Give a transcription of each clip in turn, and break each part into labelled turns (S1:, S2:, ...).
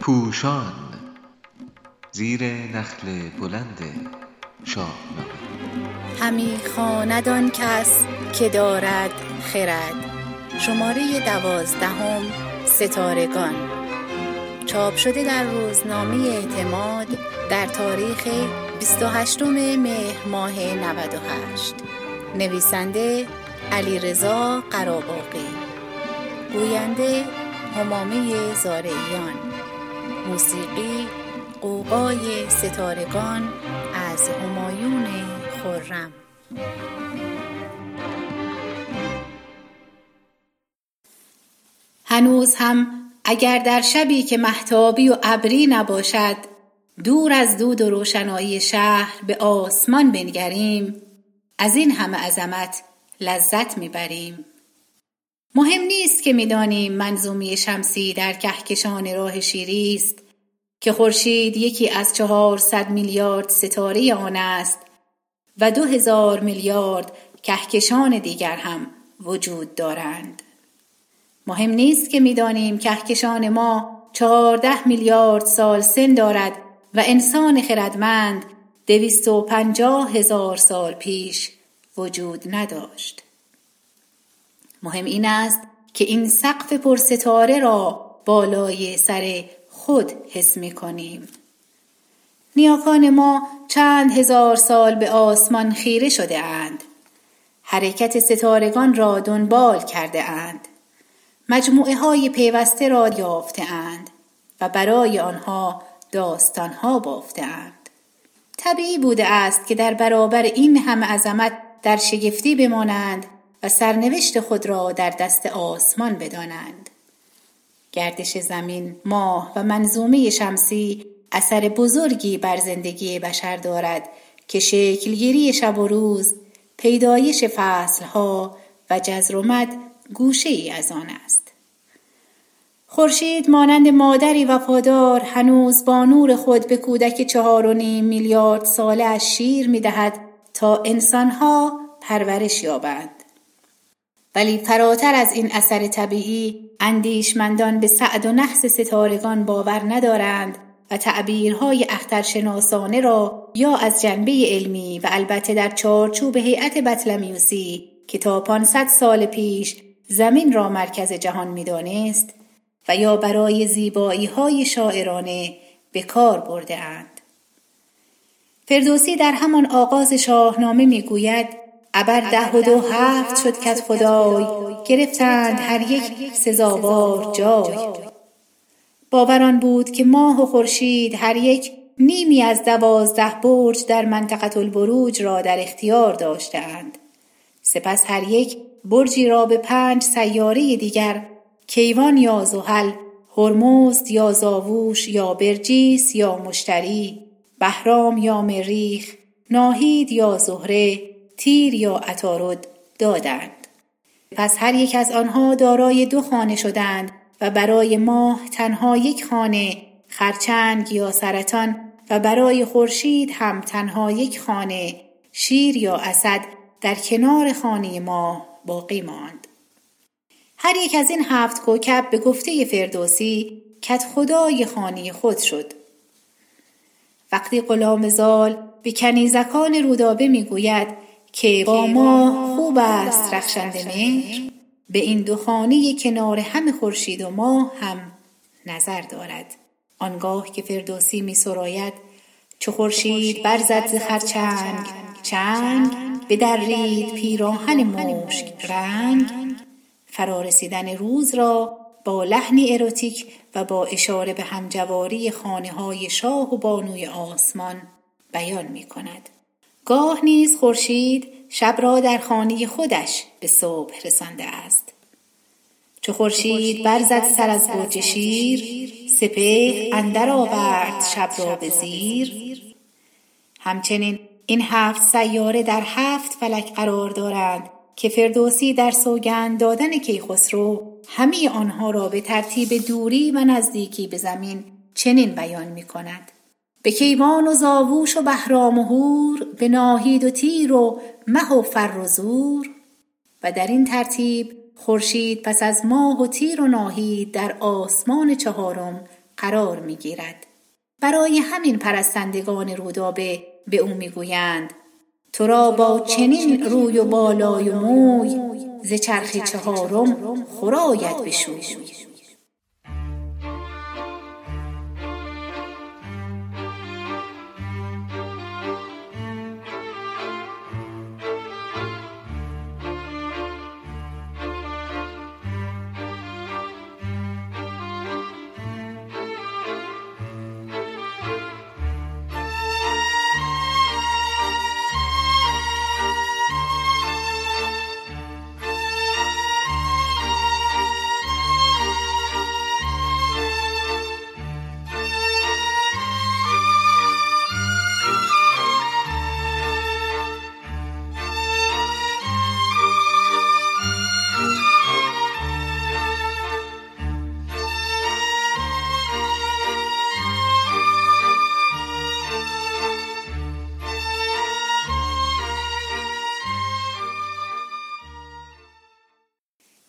S1: پوشان زیر نخل بلند شاهنامه
S2: همی خواند آن کس که دارد خرد. شماره دوازدهم ستارگان. چاپ شده در روزنامه اعتماد در تاریخ 28 مهر ماه 98 نویسنده علیرضا قراباغی گوینده همامه زارعیان. موسیقی قوقای ستارگان از همایون خرم. هنوز هم اگر در شبی که محتابی و ابری نباشد دور از دود و روشنایی شهر به آسمان بنگریم از این همه عظمت لذت می‌بریم. مهم نیست که می‌دانیم منظومه شمسی در کهکشان راه شیری است. که خورشید یکی از چهارصد میلیارد ستاره آن است و دو هزار میلیارد کهکشان دیگر هم وجود دارند. مهم نیست که می‌دانیم کهکشان ما چهارده میلیارد سال سن دارد و انسان خردمند دویست و پنجاه هزار سال پیش وجود نداشت. مهم این است که این سقف پرستاره را بالای سر خود حس می کنیم. نیاکان ما چند هزار سال به آسمان خیره شده اند. حرکت ستارگان را دنبال کرده اند. مجموعه های پیوسته را یافته اند و برای آنها داستان ها بافته اند. طبیعی بوده است که در برابر این همه عظمت در شگفتی بمانند و سرنوشت خود را در دست آسمان بدانند. گردش زمین ماه و منظومه شمسی اثر بزرگی بر زندگی بشر دارد که شکلگیری شب و روز پیدایش فصلها و جزر و مد گوشه ای از آن است. خورشید مانند مادری وفادار هنوز با نور خود به کودک چهار و نیم میلیارد ساله از شیر می دهد تا انسانها پرورش یابند. ولی فراتر از این اثر طبیعی اندیشمندان به سعد و نحس ستارگان باور ندارند و تعبیرهای اخترشناسانه را یا از جنبه علمی و البته در چارچوب هیئت بطلمیوسی که تا 500 سال پیش زمین را مرکز جهان می‌دانست و یا برای زیبایی های شاعرانه به کار برده اند. فردوسی در همان آغاز شاهنامه می‌گوید ابر ده و دو هفت شد کت خدای گرفتند هر یک سزاوار جای. باور بود که ماه و خورشید هر یک نیمی از دوازده برج در منطقه البروج را در اختیار داشتند سپس هر یک برجی را به پنج سیاره دیگر کیوان یا زحل هرمزد یا زاووش یا برجیس یا مشتری بهرام یا مریخ ناهید یا زهره تیر یا عطارد دادند. پس هر یک از آنها دارای دو خانه شدند و برای ماه تنها یک خانه خرچنگ یا سرطان و برای خورشید هم تنها یک خانه شیر یا اسد در کنار خانه ماه باقی ماند. هر یک از این هفت کوکب به گفته فردوسی کت خدای خانه خود شد. وقتی غلام زال به کنیزکان رودابه می‌گوید که با ما خوب است رخشنده مهر به این دو خانه کنار همه خورشید و ماه هم نظر دارد. آنگاه که فردوسی می سراید چو خورشید برزد ز خرچنگ چنگ بدرید پیراهن مشک رنگ. فرارسیدن روز را با لحنی اروتیک و با اشاره به همجواری خانه های شاه و بانوی آسمان بیان می کند. گاه نیز خورشید شب را در خانه خودش به صبح رسانده است. چو خورشید برزد سر از برج شیر سپهر اندر آورد شب را به زیر. همچنین این هفت سیاره در هفت فلک قرار دارند که فردوسی در سوگند دادن کیخسرو همه آنها را به ترتیب دوری و نزدیکی به زمین چنین بیان می کند به کیوان و زاووش و بهرام و هور به ناهید و تیر و مه و فر و زور. و در این ترتیب خورشید پس از ماه و تیر و ناهید در آسمان چهارم قرار می‌گیرد برای همین پرستندگان رودابه به او می‌گویند تو را با چنین روی و بالای و موی ز چرخ چهارم خراید بشوی.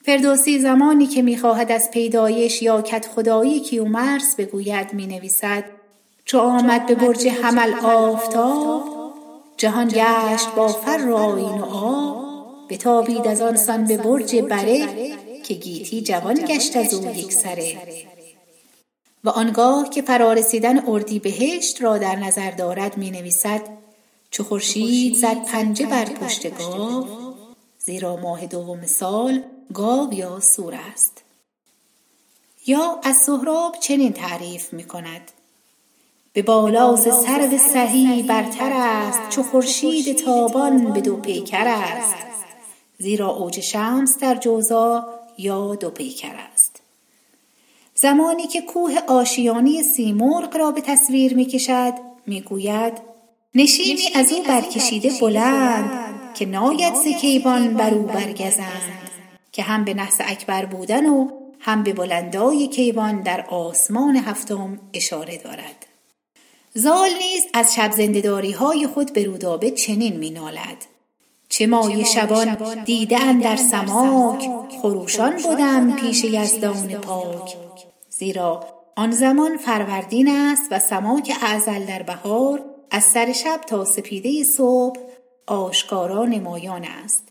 S2: فردوسی زمانی که می‌خواهد از پیدایش یا کدخدایی کیومرث بگوید می نویسد چو آمد به برج حمل آفتاب جهان گشت با فر و آیین و آب بتابید از آن سان به برج بره که گیتی جوان گشت از او یک سره. و آنگاه که فرارسیدن اردیبهشت را در نظر دارد می نویسد چو خورشید زد پنجه بر پشت گاو زیرا ماه دوم سال گاو یا سور است. یا از سهراب چنین تعریف می کند. به بالا ز سرو سهی برتر است چو خورشید تابان به دو پیکر است. زیرا اوج شمس در جوزا یا دو پیکر است. زمانی که کوه آشیانی سیمرغ را به تصویر می کشد می گوید نشیمی از او برکشیده بلند. که ناید ز کیوان بر او برگزند که هم به نحس اکبر بودن و هم به بلندای کیوان در آسمان هفتم اشاره دارد. زال نیز از شب زندهداری های خود به رودابه چنین می نالد چه مایه شبان دیده در سماک خروشان بودم پیش یزدان پاک. زیرا آن زمان فروردین است و سماک اعزل در بهار از سر شب تا سپیده صبح آشکارا نمایان است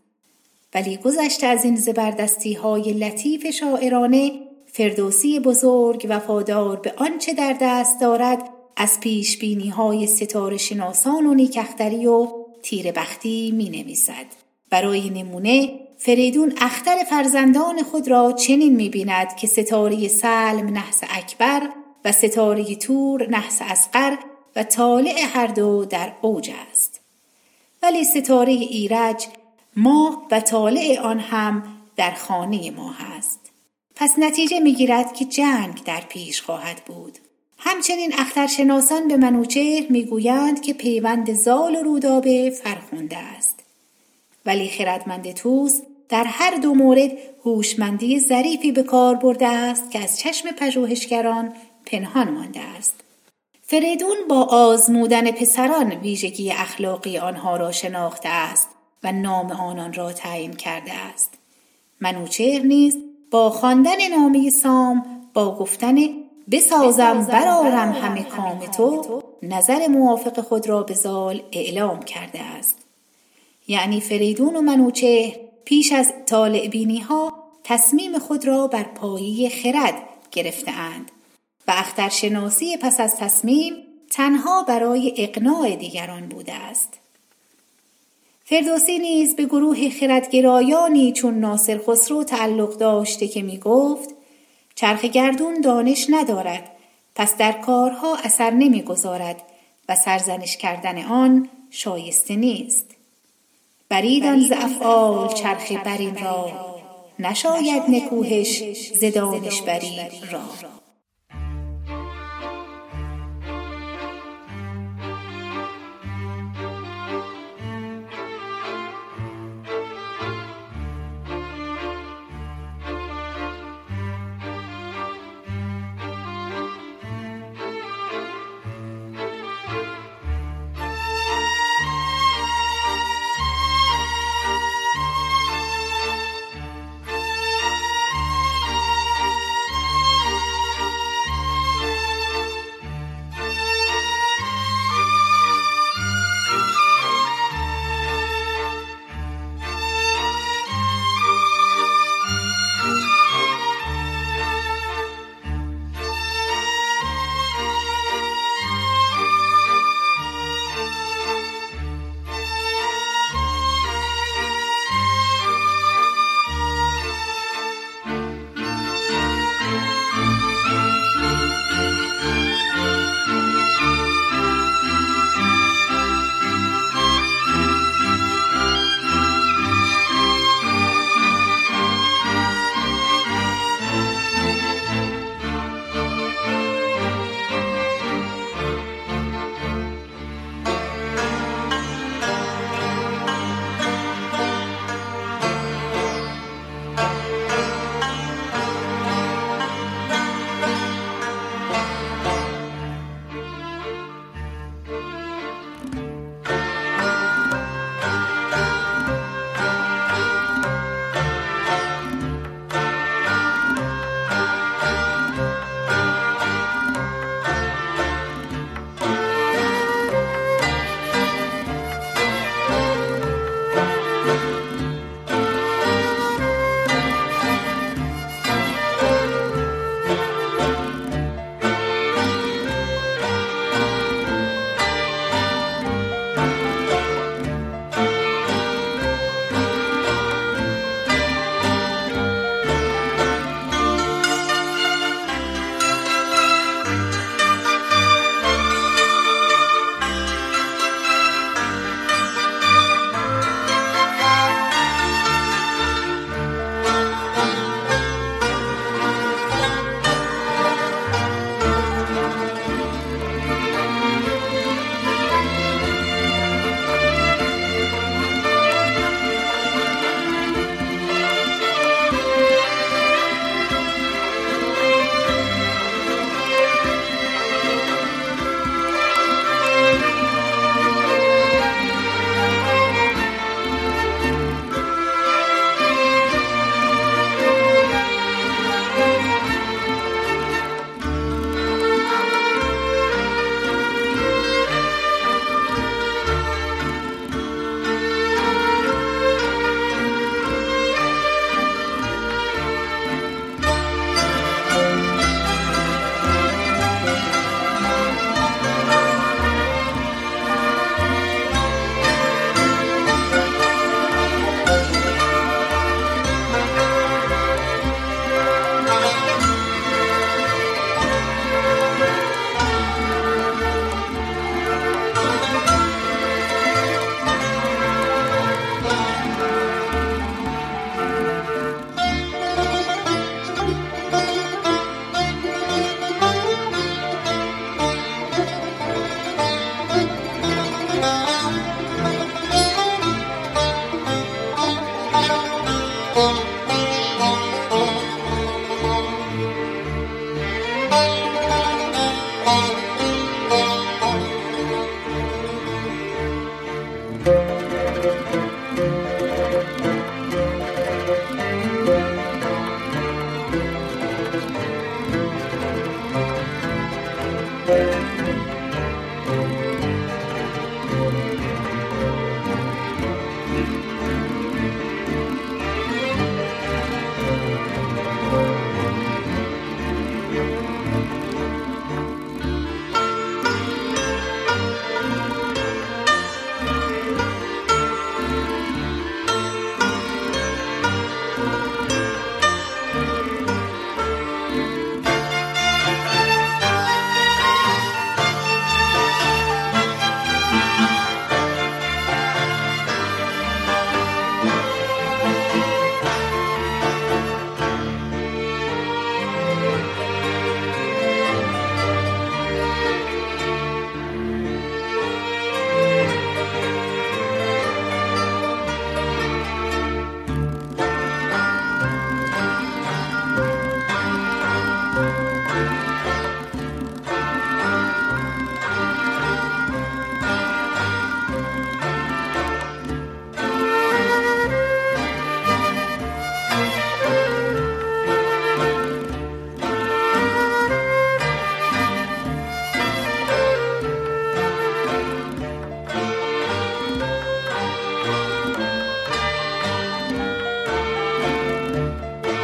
S2: ولی گذشته از این زبردستی های لطیف شاعرانه فردوسی بزرگ وفادار به آنچه در دست دارد از پیش بینی های ستاره شناسان و نیکختری و تیر بختی می نویسد. برای نمونه فریدون اختر فرزندان خود را چنین می بیند که ستاره سلم نحس اکبر و ستاره تور نحس اسقر و طالع هر دو در اوج. ولی ستاره ایرج ماه و طالع آن هم در خانه ما هست. پس نتیجه می‌گیرد که جنگ در پیش خواهد بود. همچنین اخترشناسان به منوچهر می‌گویند که پیوند زال و رودابه فرخونده است. ولی خردمند توس در هر دو مورد هوشمندی ظریفی به کار برده است که از چشم پژوهشگران پنهان مانده است. فریدون با آزمودن پسران ویژگی اخلاقی آنها را شناخته است و نام آنان را تعیین کرده است. منوچهر نیز با خواندن نامه سام با گفتن بسازم برارم همه کام تو نظر موافق خود را به زال اعلام کرده است. یعنی فریدون و منوچهر پیش از طالع ها تصمیم خود را بر پایی خرد گرفتهاند و اخترشناسی پس از تصمیم تنها برای اقناع دیگران بوده است. فردوسی نیز به گروه خردگرایانی چون ناصر خسرو تعلق داشته که می گفت چرخ گردون دانش ندارد پس در کارها اثر نمی‌گذارد و سرزنش کردن آن شایسته نیست. بریدان ز افعال چرخ برین را نشاید نکوهش ز دانش برین را